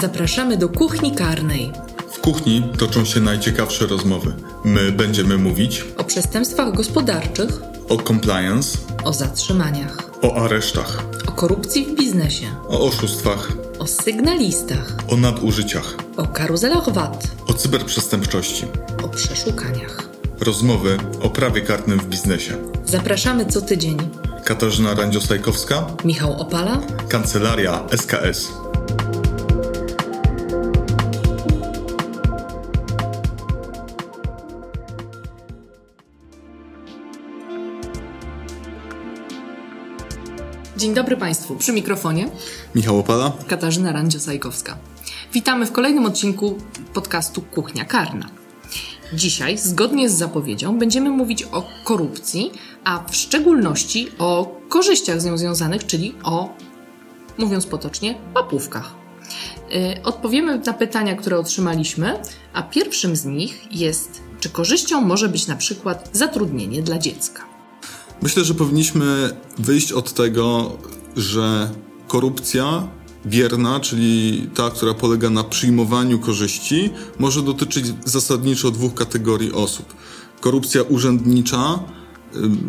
Zapraszamy do kuchni karnej. W kuchni toczą się najciekawsze rozmowy. My będziemy mówić O przestępstwach gospodarczych, o compliance, o zatrzymaniach, o aresztach, o korupcji w biznesie, o oszustwach, o sygnalistach, o nadużyciach, o karuzelach VAT, o cyberprzestępczości. o przeszukaniach. Rozmowy o prawie karnym w biznesie. Zapraszamy co tydzień. Katarzyna Randziostajkowska, Michał Opala, Kancelaria SKS. Dzień dobry Państwu. Przy mikrofonie Michał Opala. Katarzyna Randzio-Sajkowska. Witamy w kolejnym odcinku podcastu Kuchnia Karna. Dzisiaj, zgodnie z zapowiedzią, będziemy mówić o korupcji, a w szczególności o korzyściach z nią związanych, czyli o, mówiąc potocznie, łapówkach. Yy, Odpowiemy na pytania, które otrzymaliśmy, a pierwszym z nich jest, czy korzyścią może być na przykład zatrudnienie dla dziecka. Myślę, że powinniśmy wyjść od tego, że korupcja bierna, czyli ta, która polega na przyjmowaniu korzyści, może dotyczyć zasadniczo dwóch kategorii osób. Korupcja urzędnicza,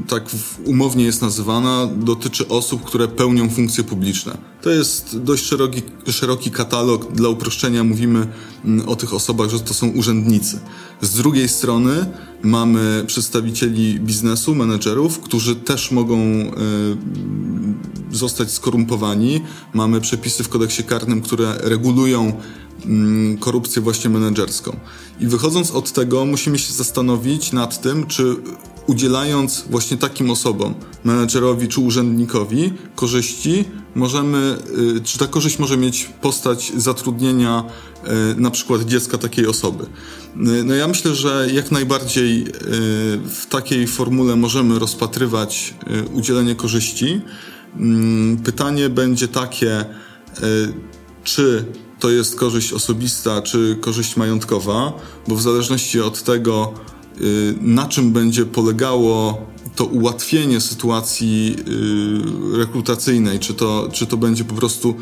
tak w- umownie jest nazywana, dotyczy osób, które pełnią funkcje publiczne. To jest dość szeroki, szeroki katalog. Dla uproszczenia mówimy mm, o tych osobach, że to są urzędnicy. Z drugiej strony mamy przedstawicieli biznesu, menedżerów, którzy też mogą y, zostać skorumpowani. Mamy przepisy w kodeksie karnym, które regulują mm, korupcję właśnie menedżerską. I wychodząc od tego, musimy się zastanowić nad tym, czy udzielając właśnie takim osobom, menedżerowi czy urzędnikowi korzyści, możemy, y, czy ta korzyść może mieć postać zatrudnienia y, na przykład dziecka takiej osoby. Y, No ja myślę, że jak najbardziej w takiej formule możemy rozpatrywać udzielenie korzyści. Mm, Pytanie będzie takie, czy to jest korzyść osobista, czy korzyść majątkowa, bo w zależności od tego, na czym będzie polegało to ułatwienie sytuacji y, rekrutacyjnej, czy to, czy to będzie po prostu y,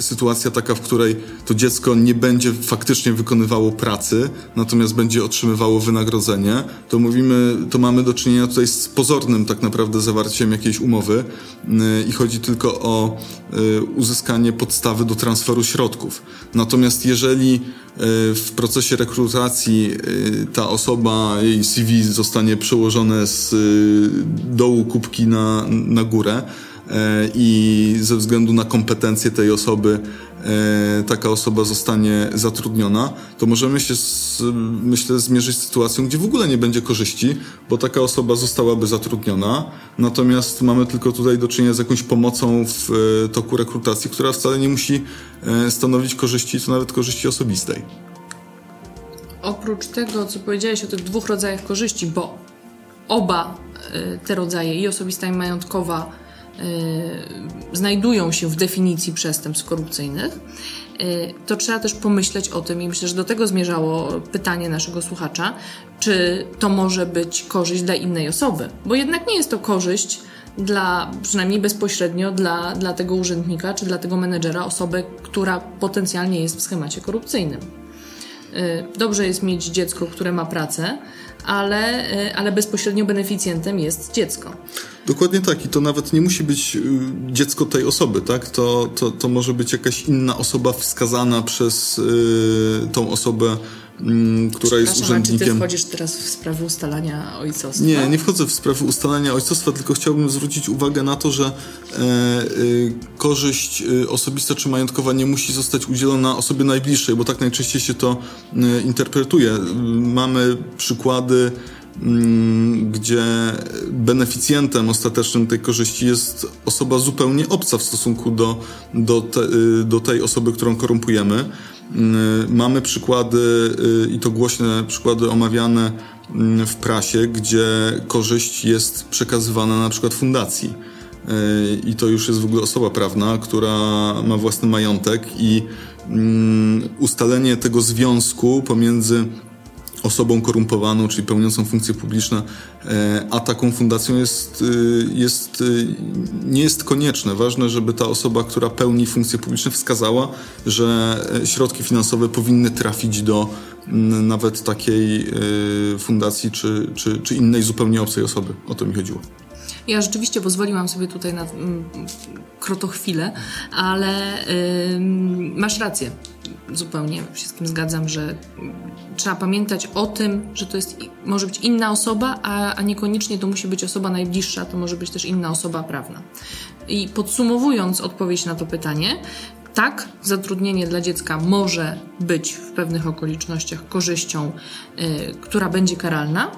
sytuacja taka, w której to dziecko nie będzie faktycznie wykonywało pracy, natomiast będzie otrzymywało wynagrodzenie, to mówimy, to mamy do czynienia tutaj z pozornym tak naprawdę zawarciem jakiejś umowy y, i chodzi tylko o y, uzyskanie podstawy do transferu środków. Natomiast jeżeli w procesie rekrutacji ta osoba, jej CV zostanie przełożone z dołu kubki na, na górę e, i ze względu na kompetencje tej osoby e, taka osoba zostanie zatrudniona, to możemy się, z, myślę, zmierzyć z sytuacją, gdzie w ogóle nie będzie korzyści, bo taka osoba zostałaby zatrudniona, natomiast mamy tylko tutaj do czynienia z jakąś pomocą w e, toku rekrutacji, która wcale nie musi e, stanowić korzyści, to nawet korzyści osobistej. Oprócz tego, co powiedziałeś o tych dwóch rodzajach korzyści, bo oba te rodzaje, i osobista, i majątkowa, znajdują się w definicji przestępstw korupcyjnych, y, to trzeba też pomyśleć o tym, i myślę, że do tego zmierzało pytanie naszego słuchacza, czy to może być korzyść dla innej osoby, bo jednak nie jest to korzyść dla, przynajmniej bezpośrednio dla, dla tego urzędnika czy dla tego menedżera, osoby, która potencjalnie jest w schemacie korupcyjnym. Y, Dobrze jest mieć dziecko, które ma pracę, ale, y, ale bezpośrednio beneficjentem jest dziecko. Dokładnie tak i to nawet nie musi być y, dziecko tej osoby, tak? To, to, to może być jakaś inna osoba wskazana przez y, tą osobę, która jest a czy ty urzędnikiem. wchodzisz teraz w sprawę ustalania ojcostwa? Nie, nie wchodzę w sprawę ustalania ojcostwa, tylko chciałbym zwrócić uwagę na to, że e, y, korzyść y, osobista czy majątkowa nie musi zostać udzielona osobie najbliższej, bo tak najczęściej się to y, interpretuje. Mamy przykłady, mm, gdzie beneficjentem ostatecznym tej korzyści jest osoba zupełnie obca w stosunku do, do, te, y, do tej osoby, którą korumpujemy. Y, Mamy przykłady, y, i to głośne przykłady omawiane mm, w prasie, gdzie korzyść jest przekazywana na przykład fundacji. Y, I to już jest w ogóle osoba prawna, która ma własny majątek i mm, ustalenie tego związku pomiędzy osobą korumpowaną, czyli pełniącą funkcje publiczne, e, a taką fundacją jest, e, jest, nie jest konieczne. Ważne, żeby ta osoba, która pełni funkcje publiczne, wskazała, że środki finansowe powinny trafić do nawet takiej fundacji czy, czy, czy innej zupełnie obcej osoby. O to mi chodziło. Ja rzeczywiście pozwoliłam sobie tutaj na mm, krotochwilę, ale yy, masz rację. Zupełnie tym zgadzam, że trzeba pamiętać o tym, że to jest, może być inna osoba, a, a niekoniecznie to musi być osoba najbliższa, to może być też inna osoba prawna. I podsumowując odpowiedź na to pytanie, tak, zatrudnienie dla dziecka może być w pewnych okolicznościach korzyścią, y, która będzie karalna.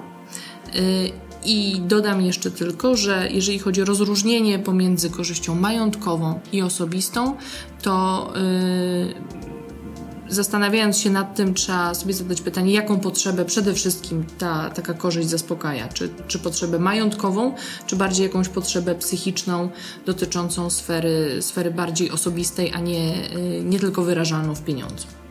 Y, i dodam jeszcze tylko, że jeżeli chodzi o rozróżnienie pomiędzy korzyścią majątkową i osobistą, to yy, zastanawiając się nad tym, trzeba sobie zadać pytanie, jaką potrzebę przede wszystkim ta taka korzyść zaspokaja. Czy, czy potrzebę majątkową, czy bardziej jakąś potrzebę psychiczną dotyczącą sfery, sfery bardziej osobistej, a nie, yy, nie tylko wyrażalną w pieniądzu.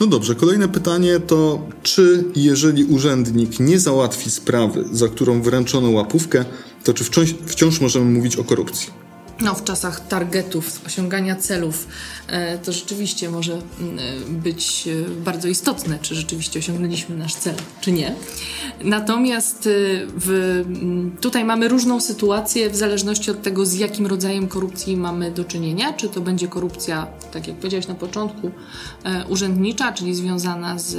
No dobrze, kolejne pytanie to, czy jeżeli urzędnik nie załatwi sprawy, za którą wręczono łapówkę, to czy wciąż, wciąż możemy mówić o korupcji? No, w czasach targetów, osiągania celów, e, to rzeczywiście może mm, e, być e, bardzo istotne, czy rzeczywiście osiągnęliśmy nasz cel, czy nie. Natomiast w, mm, tutaj mamy różną sytuację w zależności od tego, z jakim rodzajem korupcji mamy do czynienia. Czy to będzie korupcja, tak jak powiedziałeś na początku, urzędnicza, czyli związana z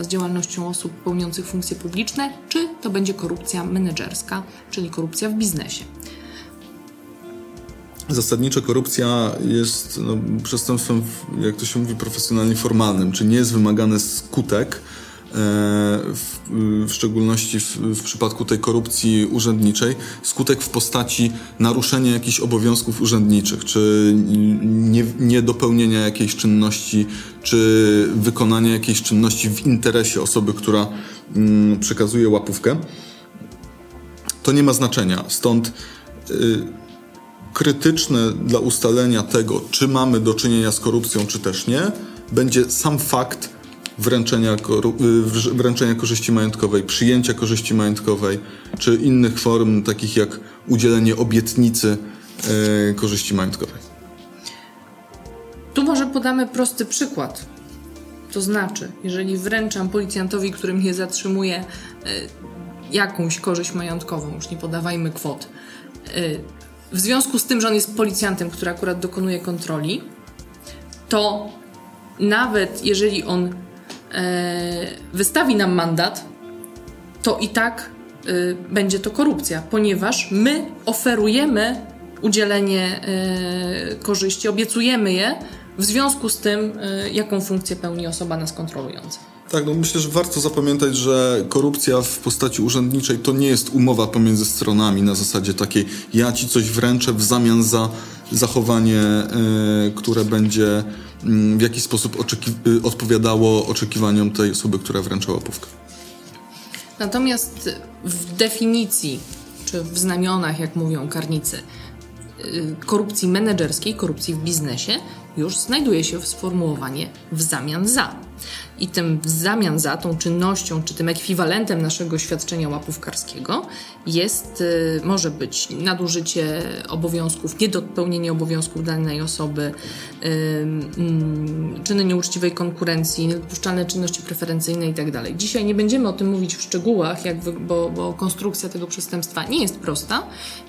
z działalnością osób pełniących funkcje publiczne, czy to będzie korupcja menedżerska, czyli korupcja w biznesie. Zasadniczo korupcja jest no, przestępstwem, jak to się mówi, profesjonalnie formalnym, czy nie jest wymagany skutek, e, w, w, szczególności w, w, przypadku tej korupcji urzędniczej, skutek w postaci naruszenia jakichś obowiązków urzędniczych, czy nie, niedopełnienia jakiejś czynności, czy wykonania jakiejś czynności w interesie osoby, która mm, przekazuje łapówkę. To nie ma znaczenia. Stąd y, krytyczne dla ustalenia tego, czy mamy do czynienia z korupcją, czy też nie, będzie sam fakt wręczenia, y, wręczenia korzyści majątkowej, przyjęcia korzyści majątkowej, czy innych form, takich jak udzielenie obietnicy yy, korzyści majątkowej. Tu może podamy prosty przykład. To znaczy, jeżeli wręczam policjantowi, który mnie zatrzymuje, yy, jakąś korzyść majątkową, już nie podawajmy kwot, yy, w związku z tym, że on jest policjantem, który akurat dokonuje kontroli, to nawet jeżeli on e, wystawi nam mandat, to i tak e, będzie to korupcja, ponieważ my oferujemy udzielenie e, korzyści, obiecujemy je w związku z tym, e, jaką funkcję pełni osoba nas kontrolująca. Tak, no myślę, że warto zapamiętać, że korupcja w postaci urzędniczej to nie jest umowa pomiędzy stronami na zasadzie takiej ja ci coś wręczę w zamian za zachowanie, y, które będzie y, w jakiś sposób y, odpowiadało oczekiwaniom tej osoby, która wręcza łapówkę. Natomiast w definicji, czy w znamionach, jak mówią karnicy, y, korupcji menedżerskiej, korupcji w biznesie, już znajduje się sformułowanie w zamian za i tym w zamian za tą czynnością, czy tym ekwiwalentem naszego świadczenia łapówkarskiego jest, y, może być nadużycie obowiązków, niedopełnienie obowiązków danej osoby, mm, czyny nieuczciwej konkurencji, niedopuszczalne czynności preferencyjne itd. Tak Dzisiaj nie będziemy o tym mówić w szczegółach, bo, bo konstrukcja tego przestępstwa nie jest prosta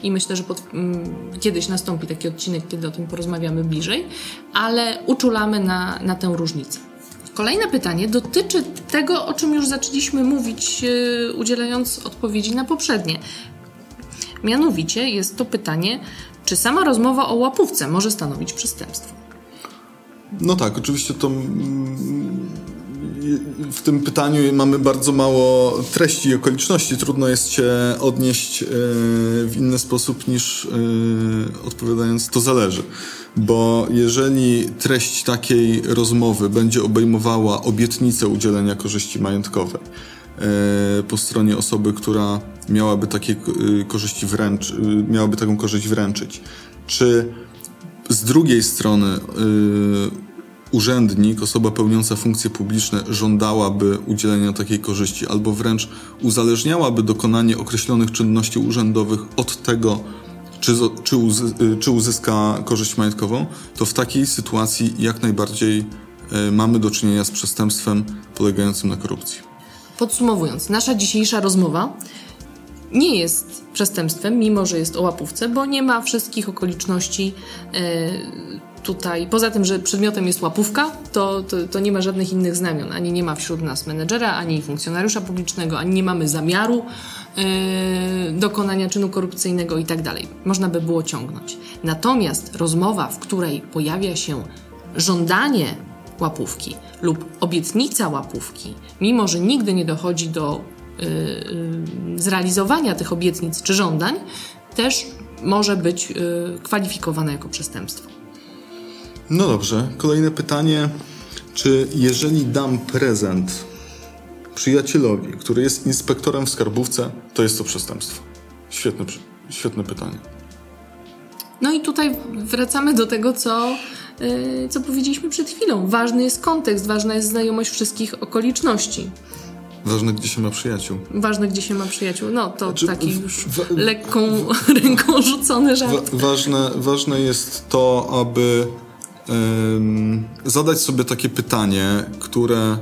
i myślę, że pod, mm, kiedyś nastąpi taki odcinek, kiedy o tym porozmawiamy bliżej, ale uczulamy na, na tę różnicę. Kolejne pytanie dotyczy tego, o czym już zaczęliśmy mówić, yy, udzielając odpowiedzi na poprzednie. Mianowicie jest to pytanie, czy sama rozmowa o łapówce może stanowić przestępstwo? No tak, oczywiście to w tym pytaniu mamy bardzo mało treści i okoliczności. Trudno jest się odnieść e, w inny sposób niż e, odpowiadając to zależy. Bo jeżeli treść takiej rozmowy będzie obejmowała obietnicę udzielenia korzyści majątkowej e, po stronie osoby, która miałaby takie korzyści wręcz, miałaby taką korzyść wręczyć, czy z drugiej strony urzędnik, osoba pełniąca funkcje publiczne żądałaby udzielenia takiej korzyści, albo wręcz uzależniałaby dokonanie określonych czynności urzędowych od tego, czy, czy, czy uzyska korzyść majątkową, to w takiej sytuacji jak najbardziej e, mamy do czynienia z przestępstwem polegającym na korupcji. Podsumowując, nasza dzisiejsza rozmowa nie jest przestępstwem, mimo że jest o łapówce, bo nie ma wszystkich okoliczności e, tutaj, poza tym, że przedmiotem jest łapówka, to, to, to, nie ma żadnych innych znamion. Ani nie ma wśród nas menedżera, ani funkcjonariusza publicznego, ani nie mamy zamiaru yy, dokonania czynu korupcyjnego i tak dalej. Można by było ciągnąć. Natomiast rozmowa, w której pojawia się żądanie łapówki lub obietnica łapówki, mimo że nigdy nie dochodzi do yy, yy, zrealizowania tych obietnic czy żądań, też może być kwalifikowana jako przestępstwo. No dobrze, kolejne pytanie. Czy jeżeli dam prezent przyjacielowi, który jest inspektorem w skarbówce, to jest to przestępstwo? Świetne, świetne pytanie. No i tutaj wracamy do tego, co, yy, co powiedzieliśmy przed chwilą. Ważny jest kontekst, ważna jest znajomość wszystkich okoliczności. Ważne, gdzie się ma przyjaciół. Ważne, gdzie się ma przyjaciół. No to znaczy, taki już lekką ręką rzucony żart. Wa ważne, ważne jest to, aby zadać sobie takie pytanie, które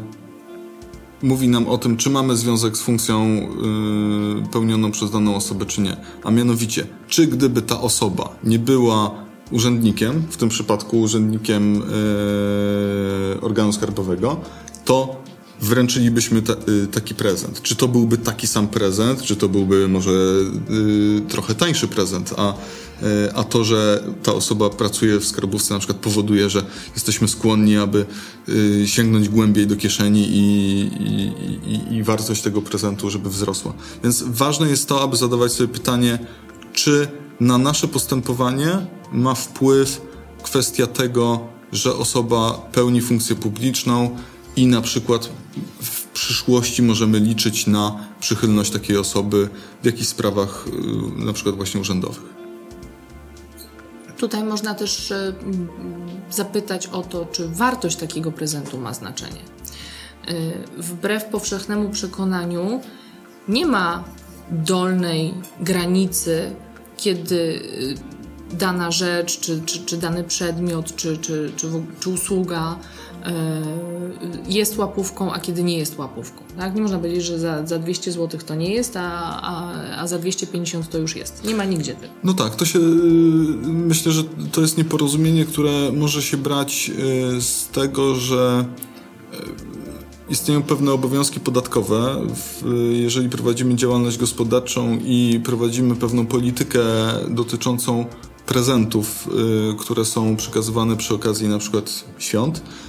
mówi nam o tym, czy mamy związek z funkcją yy, pełnioną przez daną osobę, czy nie. A mianowicie, czy gdyby ta osoba nie była urzędnikiem, w tym przypadku urzędnikiem yy, organu skarbowego, wręczylibyśmy ta, y, taki prezent. Czy to byłby taki sam prezent, czy to byłby może y, trochę tańszy prezent, a, y, a to, że ta osoba pracuje w skarbówce na przykład powoduje, że jesteśmy skłonni, aby y, sięgnąć głębiej do kieszeni i, i, i, wartość tego prezentu, żeby wzrosła. Więc ważne jest to, aby zadawać sobie pytanie, czy na nasze postępowanie ma wpływ kwestia tego, że osoba pełni funkcję publiczną, i na przykład w przyszłości możemy liczyć na przychylność takiej osoby w jakichś sprawach, y, na przykład właśnie urzędowych. Tutaj można też y, zapytać o to, czy wartość takiego prezentu ma znaczenie. Y, wbrew powszechnemu przekonaniu, nie ma dolnej granicy, kiedy dana rzecz, czy, czy, czy dany przedmiot, czy, czy, czy, czy usługa E, jest łapówką, a kiedy nie jest łapówką. Tak? Nie można powiedzieć, że za, za 200 zł to nie jest, a, a, a za 250 to już jest. Nie ma nigdzie tego. No tak, to się myślę, że to jest nieporozumienie, które może się brać e, z tego, że e, istnieją pewne obowiązki podatkowe. Jeżeli prowadzimy działalność gospodarczą i prowadzimy pewną politykę dotyczącą prezentów, które są przekazywane przy okazji na przykład świąt, E,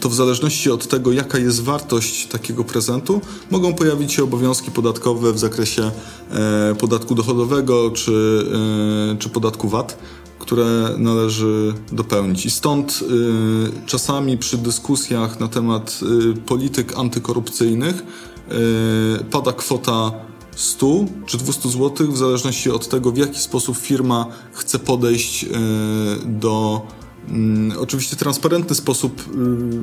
to w zależności od tego, jaka jest wartość takiego prezentu, mogą pojawić się obowiązki podatkowe w zakresie e, podatku dochodowego czy, e, czy podatku VAT, które należy dopełnić. I stąd czasami przy dyskusjach na temat polityk antykorupcyjnych pada kwota 100 czy 200 zł, w zależności od tego, w jaki sposób firma chce podejść do oczywiście transparentny sposób, y,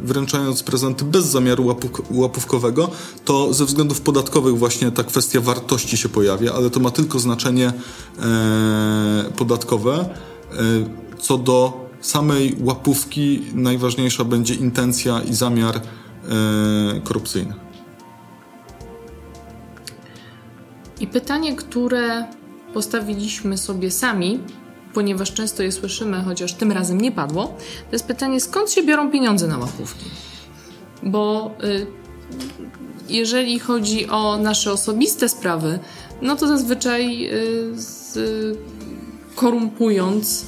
wręczając prezenty bez zamiaru łapówkowego, to ze względów podatkowych właśnie ta kwestia wartości się pojawia, ale to ma tylko znaczenie e, podatkowe. E, co do samej łapówki, najważniejsza będzie intencja i zamiar e, korupcyjny. I pytanie, które postawiliśmy sobie sami, ponieważ często je słyszymy, chociaż tym razem nie padło, to jest pytanie, skąd się biorą pieniądze na łapówki? Bo y, jeżeli chodzi o nasze osobiste sprawy, no to zazwyczaj y, z, korumpując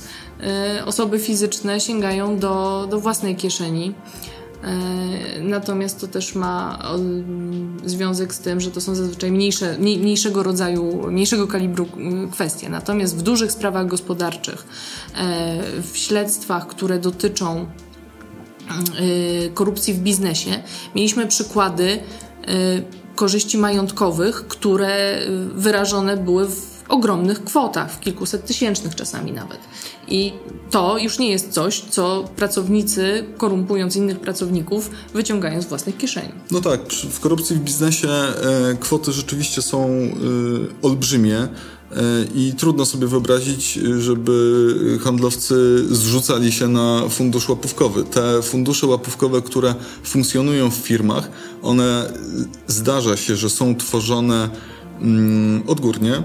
y, osoby fizyczne sięgają do, do własnej kieszeni. E, natomiast to też ma związek z tym, że to są zazwyczaj mniejsze, mniejszego rodzaju, mniejszego kalibru kwestie. Natomiast w dużych sprawach gospodarczych, e, w śledztwach, które dotyczą e, korupcji w biznesie, mieliśmy przykłady korzyści majątkowych, które wyrażone były w ogromnych kwotach, w kilkuset tysięcznych czasami nawet. I to już nie jest coś, co pracownicy, korumpując innych pracowników, wyciągają z własnych kieszeni. No tak, w korupcji w biznesie e, kwoty rzeczywiście są e, olbrzymie. E, I trudno sobie wyobrazić, żeby handlowcy zrzucali się na fundusz łapówkowy. Te fundusze łapówkowe, które funkcjonują w firmach, one zdarza się, że są tworzone mm, odgórnie,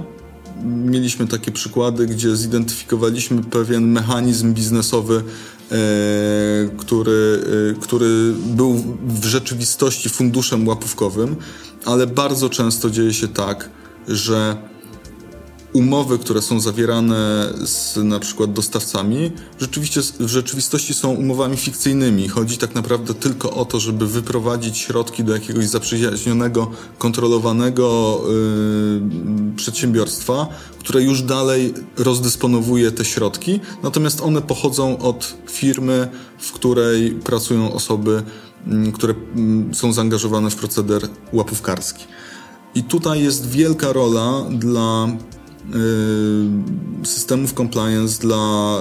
mieliśmy takie przykłady, gdzie zidentyfikowaliśmy pewien mechanizm biznesowy, e, który, e, który był w rzeczywistości funduszem łapówkowym, ale bardzo często dzieje się tak, że umowy, które są zawierane z na przykład dostawcami, rzeczywiście, w rzeczywistości są umowami fikcyjnymi. Chodzi tak naprawdę tylko o to, żeby wyprowadzić środki do jakiegoś zaprzyjaźnionego, kontrolowanego yy, przedsiębiorstwa, które już dalej rozdysponowuje te środki, natomiast one pochodzą od firmy, w której pracują osoby, yy, które yy, są zaangażowane w proceder łapówkarski. I tutaj jest wielka rola dla systemów compliance, dla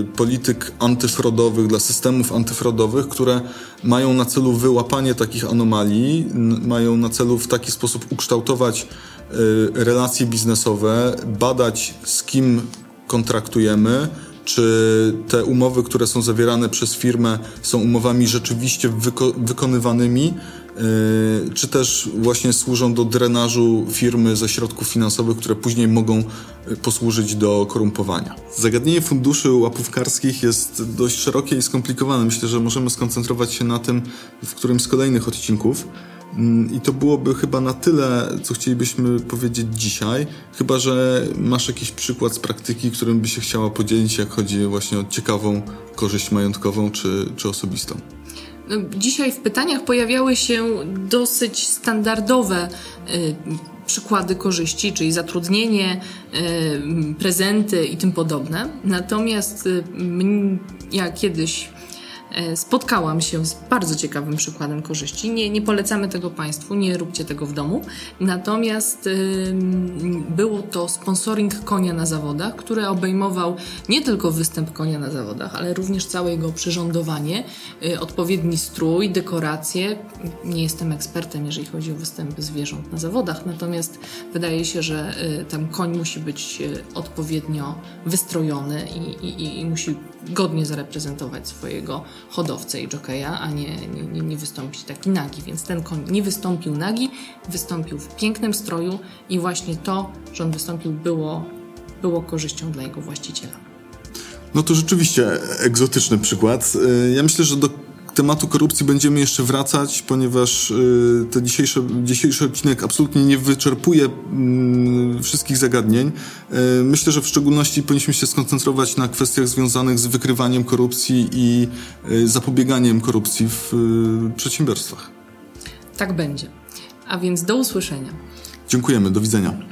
y, polityk antyfrodowych, dla systemów antyfrodowych, które mają na celu wyłapanie takich anomalii, mają na celu w taki sposób ukształtować y, relacje biznesowe, badać z kim kontraktujemy, czy te umowy, które są zawierane przez firmę, są umowami rzeczywiście wyko wykonywanymi, czy też właśnie służą do drenażu firmy ze środków finansowych, które później mogą yy, posłużyć do korumpowania. Zagadnienie funduszy łapówkarskich jest dość szerokie i skomplikowane. Myślę, że możemy skoncentrować się na tym w którymś z kolejnych odcinków. Mm, I to byłoby chyba na tyle, co chcielibyśmy powiedzieć dzisiaj. Chyba, że masz jakiś przykład z praktyki, którym by się chciała podzielić, jak chodzi właśnie o ciekawą korzyść majątkową czy, czy osobistą. Dzisiaj w pytaniach pojawiały się dosyć standardowe y, przykłady korzyści, czyli zatrudnienie, y, prezenty i tym podobne. Natomiast y, ja kiedyś spotkałam się z bardzo ciekawym przykładem korzyści. Nie, nie polecamy tego Państwu, nie róbcie tego w domu. Natomiast było to sponsoring konia na zawodach, który obejmował nie tylko występ konia na zawodach, ale również całe jego przyrządowanie, y, odpowiedni strój, dekoracje. Nie jestem ekspertem, jeżeli chodzi o występy zwierząt na zawodach, natomiast wydaje się, że y, tam koń musi być odpowiednio wystrojony i, i, i musi godnie zareprezentować swojego hodowcę i jokeja, a nie, nie, nie wystąpić taki nagi. Więc ten koń nie wystąpił nagi, wystąpił w pięknym stroju i właśnie to, że on wystąpił, było, było korzyścią dla jego właściciela. No to rzeczywiście egzotyczny przykład. Ja myślę, że do tematu korupcji będziemy jeszcze wracać, ponieważ y, ten dzisiejszy, dzisiejszy odcinek absolutnie nie wyczerpuje mm, wszystkich zagadnień. Y, myślę, że w szczególności powinniśmy się skoncentrować na kwestiach związanych z wykrywaniem korupcji i y, zapobieganiem korupcji w przedsiębiorstwach. Tak będzie. A więc do usłyszenia. Dziękujemy, do widzenia.